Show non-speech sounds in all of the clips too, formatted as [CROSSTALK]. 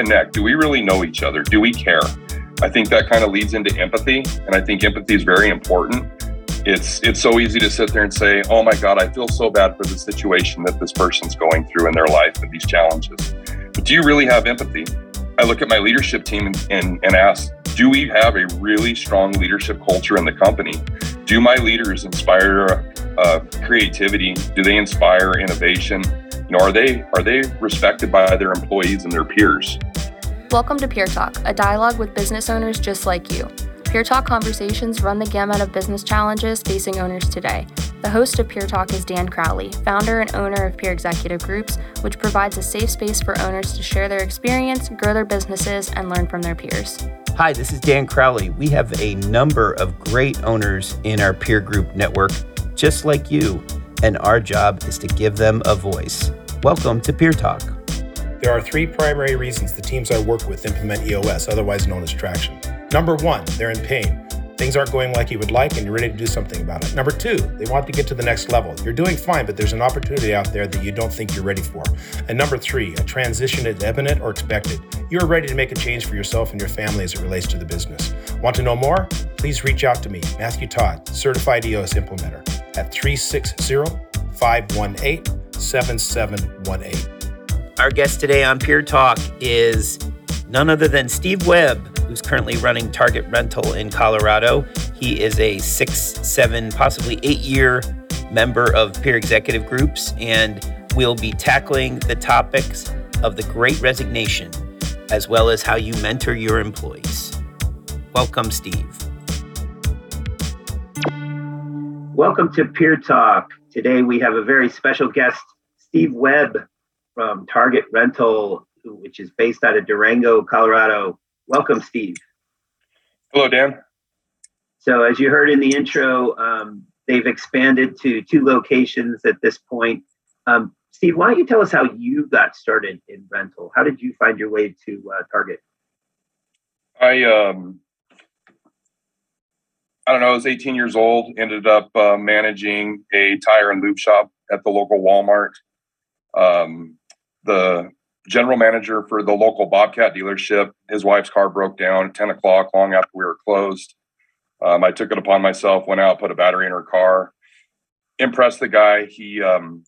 connect? Do we really know each other? Do we care? I think that kind of leads into empathy, and I think empathy is very important. It's it's so easy to sit there and say, "Oh my God, I feel so bad for the situation that this person's going through in their life and these challenges." But do you really have empathy? I look at my leadership team and, and, and ask, do we have a really strong leadership culture in the company? Do my leaders inspire uh, creativity? Do they inspire innovation? You know, are they are they respected by their employees and their peers? Welcome to Peer Talk, a dialogue with business owners just like you. Peer Talk conversations run the gamut of business challenges facing owners today. The host of Peer Talk is Dan Crowley, founder and owner of Peer Executive Groups, which provides a safe space for owners to share their experience, grow their businesses, and learn from their peers. Hi, this is Dan Crowley. We have a number of great owners in our peer group network, just like you, and our job is to give them a voice. Welcome to Peer Talk. There are three primary reasons the teams I work with implement EOS, otherwise known as traction. Number one, they're in pain. Things aren't going like you would like, and you're ready to do something about it. Number two, they want to get to the next level. You're doing fine, but there's an opportunity out there that you don't think you're ready for. And number three, a transition is imminent or expected. You're ready to make a change for yourself and your family as it relates to the business. Want to know more? Please reach out to me, Matthew Todd, Certified EOS Implementer, at 360 518 7718. Our guest today on Peer Talk is none other than Steve Webb, who's currently running Target Rental in Colorado. He is a six, seven, possibly eight year member of peer executive groups, and we'll be tackling the topics of the great resignation, as well as how you mentor your employees. Welcome, Steve. Welcome to Peer Talk. Today we have a very special guest, Steve Webb from Target Rental, which is based out of Durango, Colorado. Welcome, Steve. Hello, Dan. So, as you heard in the intro, um, they've expanded to two locations at this point. Um, Steve, why don't you tell us how you got started in rental? How did you find your way to uh, Target? I um, I don't know. I was 18 years old. Ended up uh, managing a tire and lube shop at the local Walmart. Um, the general manager for the local Bobcat dealership. His wife's car broke down at 10 o'clock, long after we were closed. Um, I took it upon myself, went out, put a battery in her car, impressed the guy. He um,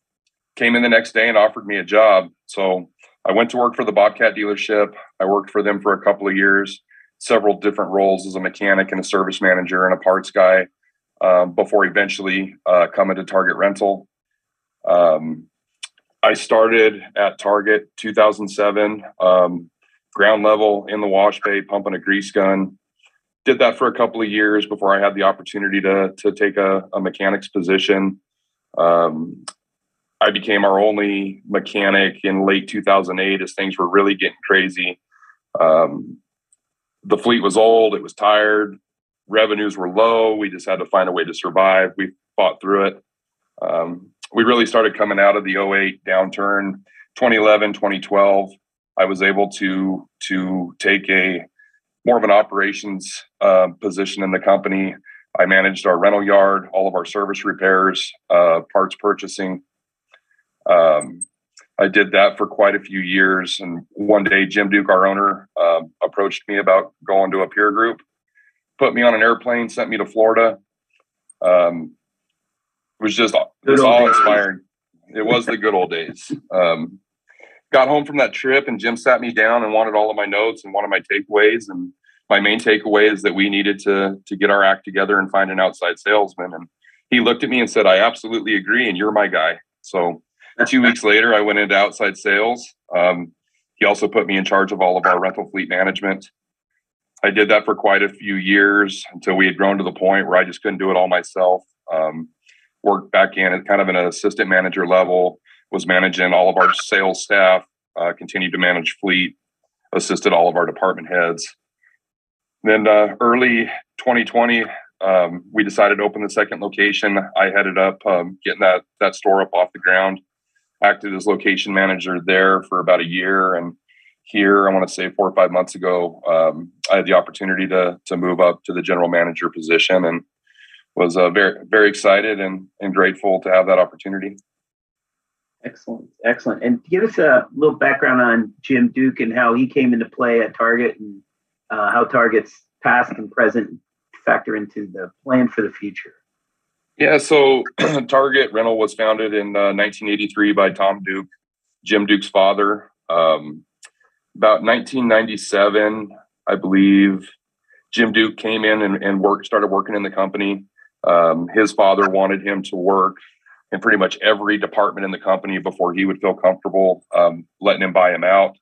came in the next day and offered me a job. So I went to work for the Bobcat dealership. I worked for them for a couple of years, several different roles as a mechanic and a service manager and a parts guy um, before eventually uh, coming to Target Rental. Um, I started at Target 2007, um, ground level in the wash bay, pumping a grease gun. Did that for a couple of years before I had the opportunity to to take a, a mechanic's position. Um, I became our only mechanic in late 2008 as things were really getting crazy. Um, the fleet was old, it was tired, revenues were low. We just had to find a way to survive. We fought through it. Um, we really started coming out of the 08 downturn 2011 2012 i was able to to take a more of an operations uh, position in the company. I managed our rental yard all of our service repairs uh, parts purchasing. Um, i did that for quite a few years and one day jim duke our owner uh, approached me about going to a peer group put me on an airplane sent me to florida. Um, was just it was all inspiring. It was the good old days. Um, got home from that trip, and Jim sat me down and wanted all of my notes and one of my takeaways. And my main takeaway is that we needed to to get our act together and find an outside salesman. And he looked at me and said, "I absolutely agree, and you're my guy." So two [LAUGHS] weeks later, I went into outside sales. Um, he also put me in charge of all of our rental fleet management. I did that for quite a few years until we had grown to the point where I just couldn't do it all myself. Um, worked back in at kind of an assistant manager level, was managing all of our sales staff, uh, continued to manage fleet, assisted all of our department heads. Then uh, early 2020, um, we decided to open the second location. I headed up um, getting that that store up off the ground. Acted as location manager there for about a year, and here I want to say four or five months ago, um, I had the opportunity to to move up to the general manager position, and was uh, very very excited and and grateful to have that opportunity. Excellent, excellent. And give us a little background on Jim Duke and how he came into play at Target and uh, how Target's past and present factor into the plan for the future. Yeah, so [CLEARS THROAT] Target Rental was founded in uh, 1983 by Tom Duke, Jim Duke's father. Um, about 1997, I believe, Jim Duke came in and, and worked, started working in the company. Um, his father wanted him to work in pretty much every department in the company before he would feel comfortable um, letting him buy him out.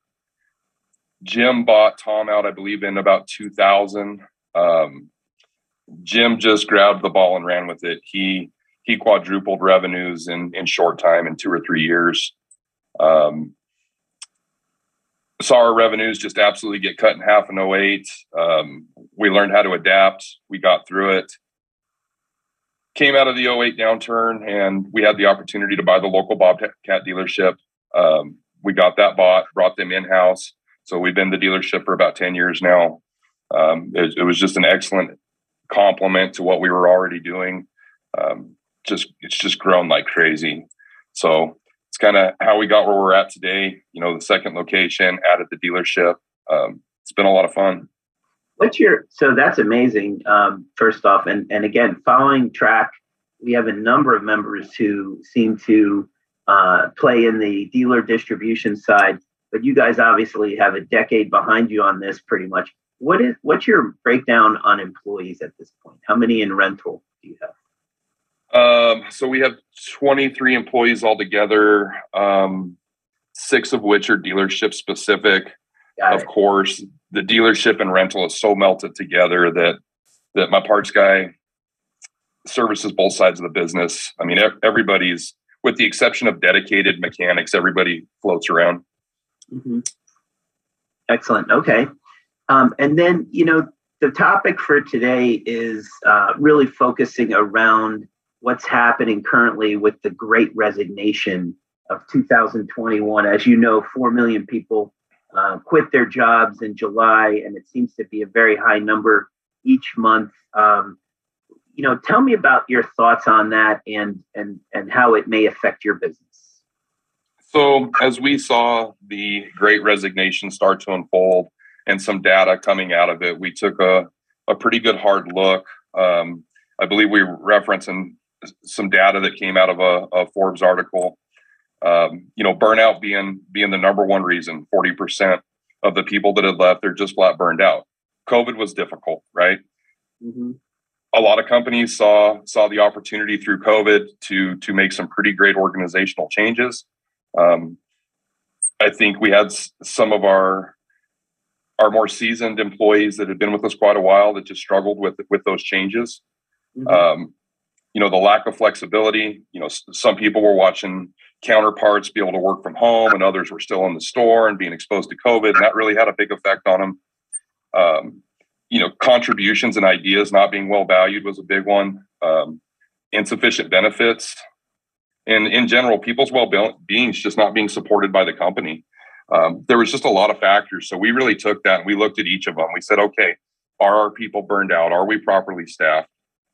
Jim bought Tom out, I believe, in about 2000. Um, Jim just grabbed the ball and ran with it. He he quadrupled revenues in in short time in two or three years. Um, saw our revenues just absolutely get cut in half in 08. Um, we learned how to adapt. We got through it. Came out of the 08 downturn and we had the opportunity to buy the local Bobcat dealership. Um, we got that bought, brought them in house. So we've been the dealership for about 10 years now. Um, it, it, was just an excellent complement to what we were already doing. Um, just it's just grown like crazy. So it's kind of how we got where we're at today. You know, the second location, added the dealership. Um, it's been a lot of fun. What's your so that's amazing. Um, first off, and and again, following track, we have a number of members who seem to uh, play in the dealer distribution side, but you guys obviously have a decade behind you on this, pretty much what is what's your breakdown on employees at this point? How many in rental do you have? Um, so we have 23 employees altogether, um, six of which are dealership specific. Of course, the dealership and rental is so melted together that that my parts guy services both sides of the business. I mean, everybody's, with the exception of dedicated mechanics, everybody floats around. Mm-hmm. Excellent. Okay. Um, and then, you know, the topic for today is uh, really focusing around what's happening currently with the great resignation of 2021. As you know, 4 million people uh, quit their jobs in July, and it seems to be a very high number each month. Um, you know, tell me about your thoughts on that and and and how it may affect your business. So, as we saw the Great Resignation start to unfold, and some data coming out of it. We took a, a pretty good hard look. Um, I believe we referencing some data that came out of a, a Forbes article. Um, you know, burnout being being the number one reason. Forty percent of the people that had left, they're just flat burned out. COVID was difficult, right? Mm-hmm. A lot of companies saw saw the opportunity through COVID to to make some pretty great organizational changes. Um, I think we had some of our our more seasoned employees that had been with us quite a while that just struggled with with those changes. Mm-hmm. Um, you know, the lack of flexibility. You know, some people were watching counterparts be able to work from home, and others were still in the store and being exposed to COVID, and that really had a big effect on them. Um, you know, contributions and ideas not being well valued was a big one. Um, insufficient benefits, and in general, people's well being just not being supported by the company um, there was just a lot of factors. So we really took that and we looked at each of them. We said, okay, are our people burned out? Are we properly staffed?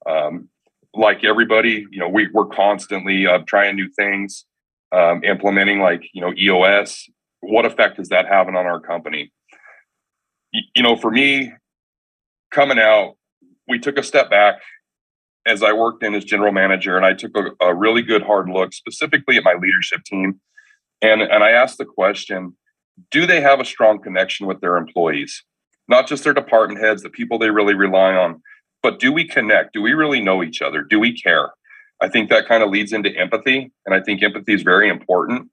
Um, like everybody, you know, we, we're constantly uh, trying new things, um, implementing like, you know, EOS. What effect is that having on our company? You know, for me, coming out, we took a step back as I worked in as general manager, and I took a, a really good hard look specifically at my leadership team. And, and I asked the question, do they have a strong connection with their employees? Not just their department heads, the people they really rely on, but do we connect? Do we really know each other? Do we care? I think that kind of leads into empathy, and I think empathy is very important.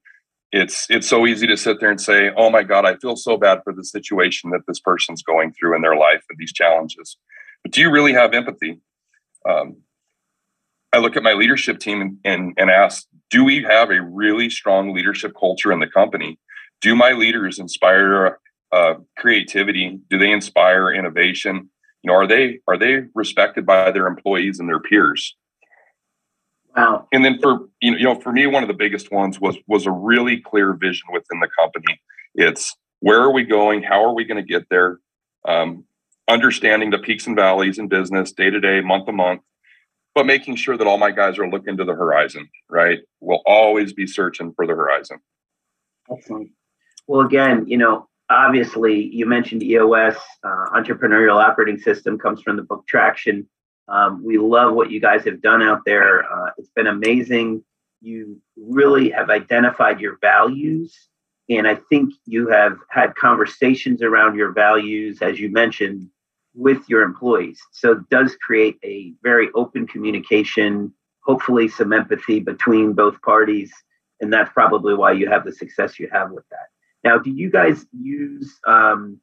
It's it's so easy to sit there and say, "Oh my God, I feel so bad for the situation that this person's going through in their life and these challenges." But do you really have empathy? Um, I look at my leadership team and, and, and ask, do we have a really strong leadership culture in the company? do my leaders inspire uh, creativity? Do they inspire innovation? You know, are they are they respected by their employees and their peers? Wow. And then for you know, you know, for me, one of the biggest ones was was a really clear vision within the company. It's where are we going? How are we going to get there? Um, understanding the peaks and valleys in business, day to day, month to month. but making sure that all my guys are looking to the horizon, right? We'll always be searching for the horizon. Excellent. Well, again, you know, obviously you mentioned EOS, uh, entrepreneurial operating system comes from the book Traction. Um, we love what you guys have done out there. Uh, it's been amazing. You really have identified your values. And I think you have had conversations around your values, as you mentioned, with your employees. So it does create a very open communication, hopefully some empathy between both parties. And that's probably why you have the success you have with that. Now, do you guys use um,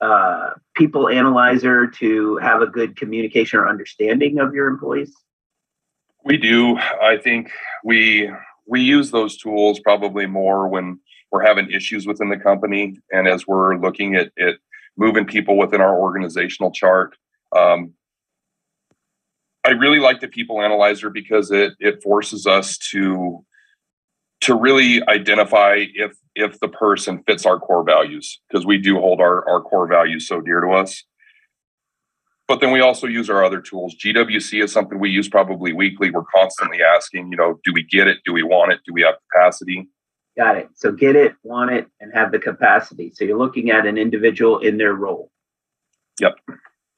uh, people analyzer to have a good communication or understanding of your employees? We do. I think we we use those tools probably more when we're having issues within the company and as we're looking at, moving people within our organizational chart. Um, I really like the people analyzer because it it forces us to to really identify if if the person fits our core values because we do hold our our core values so dear to us. But then we also use our other tools. GWC is something we use probably weekly. We're constantly asking, you know, do we get it? Do we want it? Do we have capacity? Got it. So get it, want it, and have the capacity. So you're looking at an individual in their role. Yep.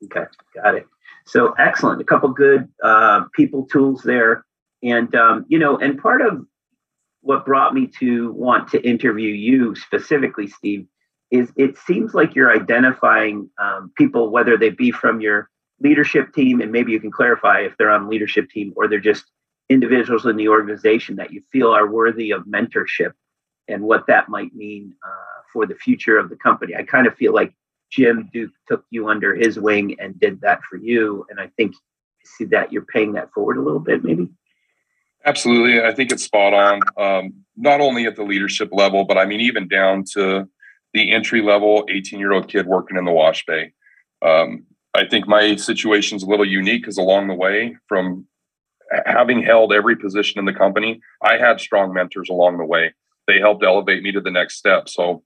Okay, got it. So excellent. A couple good uh, people tools there, and um, you know, and part of what brought me to want to interview you specifically, Steve, is it seems like you're identifying um, people, whether they be from your leadership team, and maybe you can clarify if they're on leadership team or they're just individuals in the organization that you feel are worthy of mentorship and what that might mean uh, for the future of the company. I kind of feel like Jim Duke took you under his wing and did that for you. And I think see that you're paying that forward a little bit, maybe. Absolutely. I think it's spot on, um, not only at the leadership level, but I mean, even down to the entry level 18 year old kid working in the wash bay. Um, I think my situation is a little unique because along the way, from having held every position in the company, I had strong mentors along the way. They helped elevate me to the next step. So,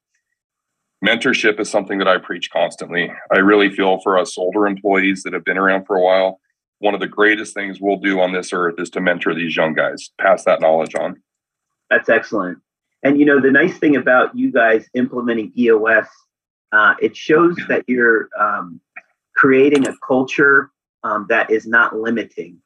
mentorship is something that I preach constantly. I really feel for us older employees that have been around for a while, one of the greatest things we'll do on this earth is to mentor these young guys, pass that knowledge on. That's excellent. And you know, the nice thing about you guys implementing EOS, uh, it shows that you're um, creating a culture um, that is not limiting.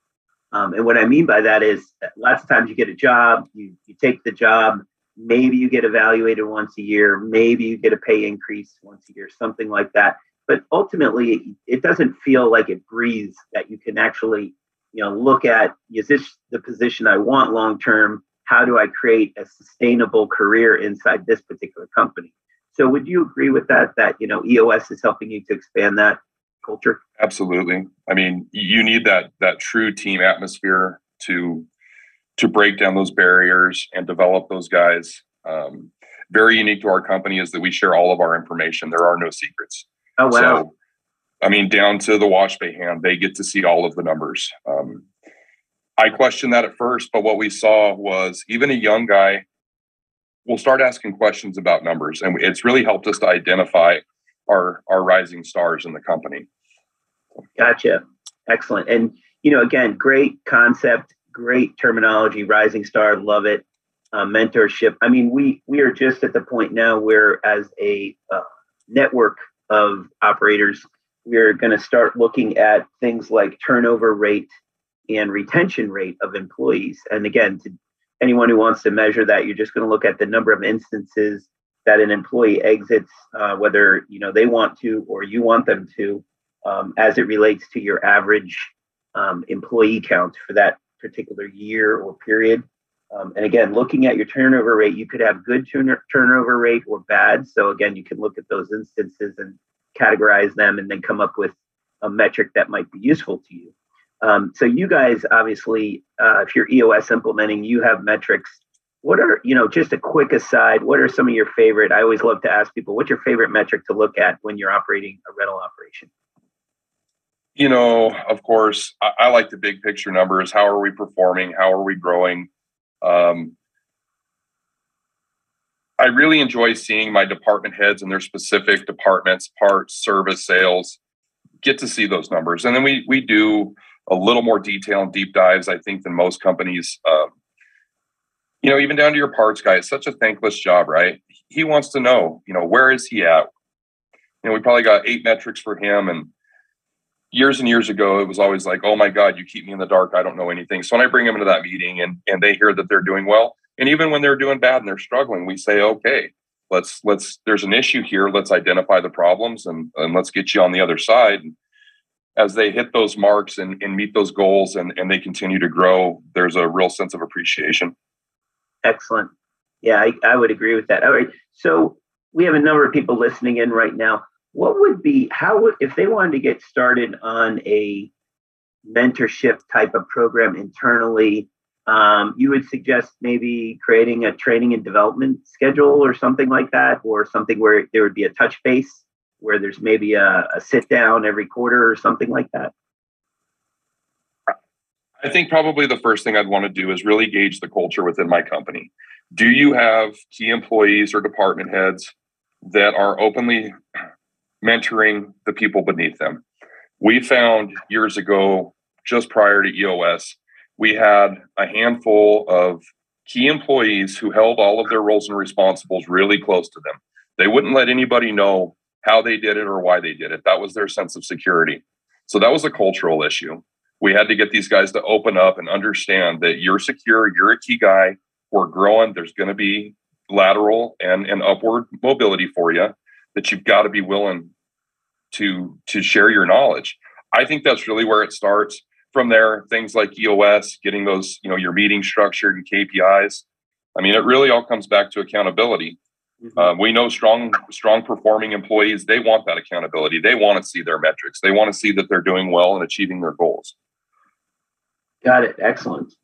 Um, and what I mean by that is lots of times you get a job, you, you take the job, maybe you get evaluated once a year, maybe you get a pay increase once a year, something like that but ultimately it doesn't feel like it breathes that you can actually you know look at is this the position i want long term? How do i create a sustainable career inside this particular company? So would you agree with that that you know eos is helping you to expand that culture? Absolutely. I mean you need that that true team atmosphere to to break down those barriers and develop those guys. Um, very unique to our company is that we share all of our information. There are no secrets Oh wow! So, I mean, down to the wash bay hand, they get to see all of the numbers. Um, I questioned that at first, but what we saw was even a young guy will start asking questions about numbers, and it's really helped us to identify our our rising stars in the company. Gotcha. Excellent. And you know, again, great concept, great terminology. Rising star, love it. Uh, mentorship. I mean, we we are just at the point now where, as a uh, network of operators, we're going to start looking at things like turnover rate and retention rate of employees. And again, to anyone who wants to measure that, you're just going to look at the number of instances that an employee exits, uh, whether you know they want to or you want them to, um, as it relates to your average um, employee count for that particular year or period. Um, and again, looking at your turnover rate, you could have good turn- turnover rate or bad. So again, you can look at those instances and categorize them and then come up with a metric that might be useful to you. Um, so you guys, obviously, uh, if you're EOS implementing, you have metrics. What are, you know, just a quick aside, what are some of your favorite? I always love to ask people, what's your favorite metric to look at when you're operating a rental operation? You know, of course, I, I like the big picture numbers. How are we performing? How are we growing? Um, I really enjoy seeing my department heads and their specific departments, parts, service, sales, get to see those numbers. And then we we do a little more detail and deep dives, I think, than most companies. Um, you know, even down to your parts guy, it's such a thankless job, right? He wants to know, you know, where is he at? You know, we probably got eight metrics for him. And years and years ago, it was always like, oh my God, you keep me in the dark. I don't know anything. So when I bring them into that meeting and and they hear that they're doing well, and even when they're doing bad and they're struggling, we say, okay, let's let's there's an issue here. Let's identify the problems and, and let's get you on the other side. And as they hit those marks and, and meet those goals and, and they continue to grow, there's a real sense of appreciation. Excellent. Yeah, I, I would agree with that. All right. So we have a number of people listening in right now. What would be how would if they wanted to get started on a mentorship type of program internally? Um, you would suggest maybe creating a training and development schedule or something like that, or something where there would be a touch base where there's maybe a, a sit down every quarter or something like that. I think probably the first thing I'd want to do is really gauge the culture within my company. Do you have key employees or department heads that are openly mentoring the people beneath them? We found years ago, just prior to EOS, we had a handful of key employees who held all of their roles and responsibles really close to them. They wouldn't let anybody know how they did it or why they did it. That was their sense of security. So that was a cultural issue we had to get these guys to open up and understand that you're secure, you're a key guy, we're growing, there's going to be lateral and, and upward mobility for you, that you've got to be willing to to share your knowledge. I think that's really where it starts. From there, things like EOS, getting those, you know, your meeting structured and KPIs. I mean, it really all comes back to accountability. Mm-hmm. Um, we know strong, strong performing employees. They want that accountability. They want to see their metrics. They want to see that they're doing well and achieving their goals. Got it. Excellent.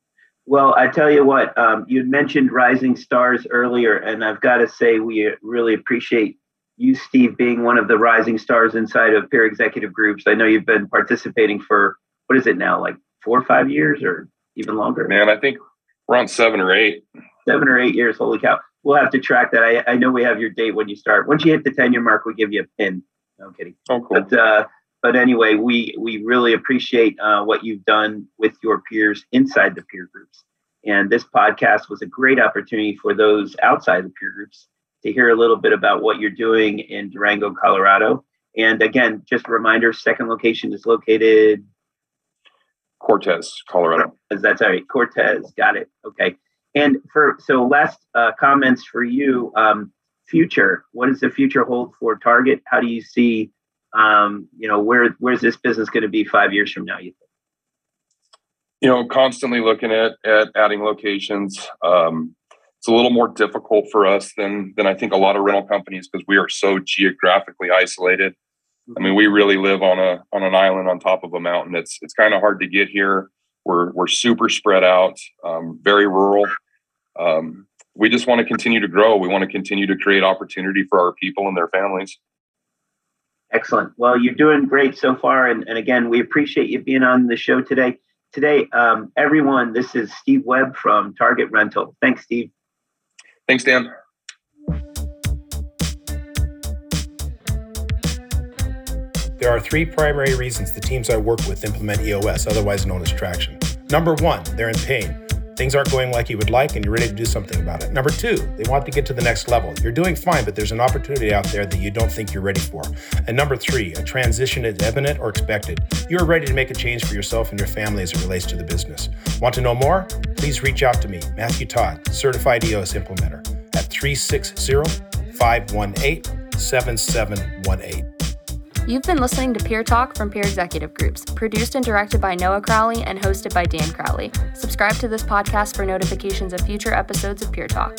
Well, I tell you what, um, you mentioned Rising Stars earlier, and I've got to say, we really appreciate you, Steve, being one of the rising stars inside of peer executive groups. I know you've been participating for what is it now, like four or five years or even longer? Man, I think we're on seven or eight. Seven or eight years. Holy cow. We'll have to track that. I, I know we have your date when you start. Once you hit the 10 year mark, we give you a pin. No I'm kidding. Oh, cool. But uh, but anyway, we we really appreciate uh, what you've done with your peers inside the peer groups. And this podcast was a great opportunity for those outside the peer groups to hear a little bit about what you're doing in Durango, Colorado. And again, just a reminder: second location is located Cortez, Colorado. That's all right, Cortez. Got it. Okay. And for so last uh, comments for you. Um, future. What does the future hold for Target? How do you see um, you know, where where's this business going to be five years from now? You think? You know, constantly looking at at adding locations. Um, it's a little more difficult for us than than I think a lot of rental companies because we are so geographically isolated. I mean, we really live on a on an island on top of a mountain. It's it's kind of hard to get here. We're we're super spread out, um, very rural. Um, we just want to continue to grow. We want to continue to create opportunity for our people and their families. Excellent. Well, you're doing great so far. And, and again, we appreciate you being on the show today. Today, um, everyone, this is Steve Webb from Target Rental. Thanks, Steve. Thanks, Dan. There are three primary reasons the teams I work with implement EOS, otherwise known as traction. Number one, they're in pain. Things aren't going like you would like, and you're ready to do something about it. Number two, they want to get to the next level. You're doing fine, but there's an opportunity out there that you don't think you're ready for. And number three, a transition is imminent or expected. You are ready to make a change for yourself and your family as it relates to the business. Want to know more? Please reach out to me, Matthew Todd, Certified EOS Implementer, at 360 518 7718. You've been listening to Peer Talk from Peer Executive Groups, produced and directed by Noah Crowley and hosted by Dan Crowley. Subscribe to this podcast for notifications of future episodes of Peer Talk.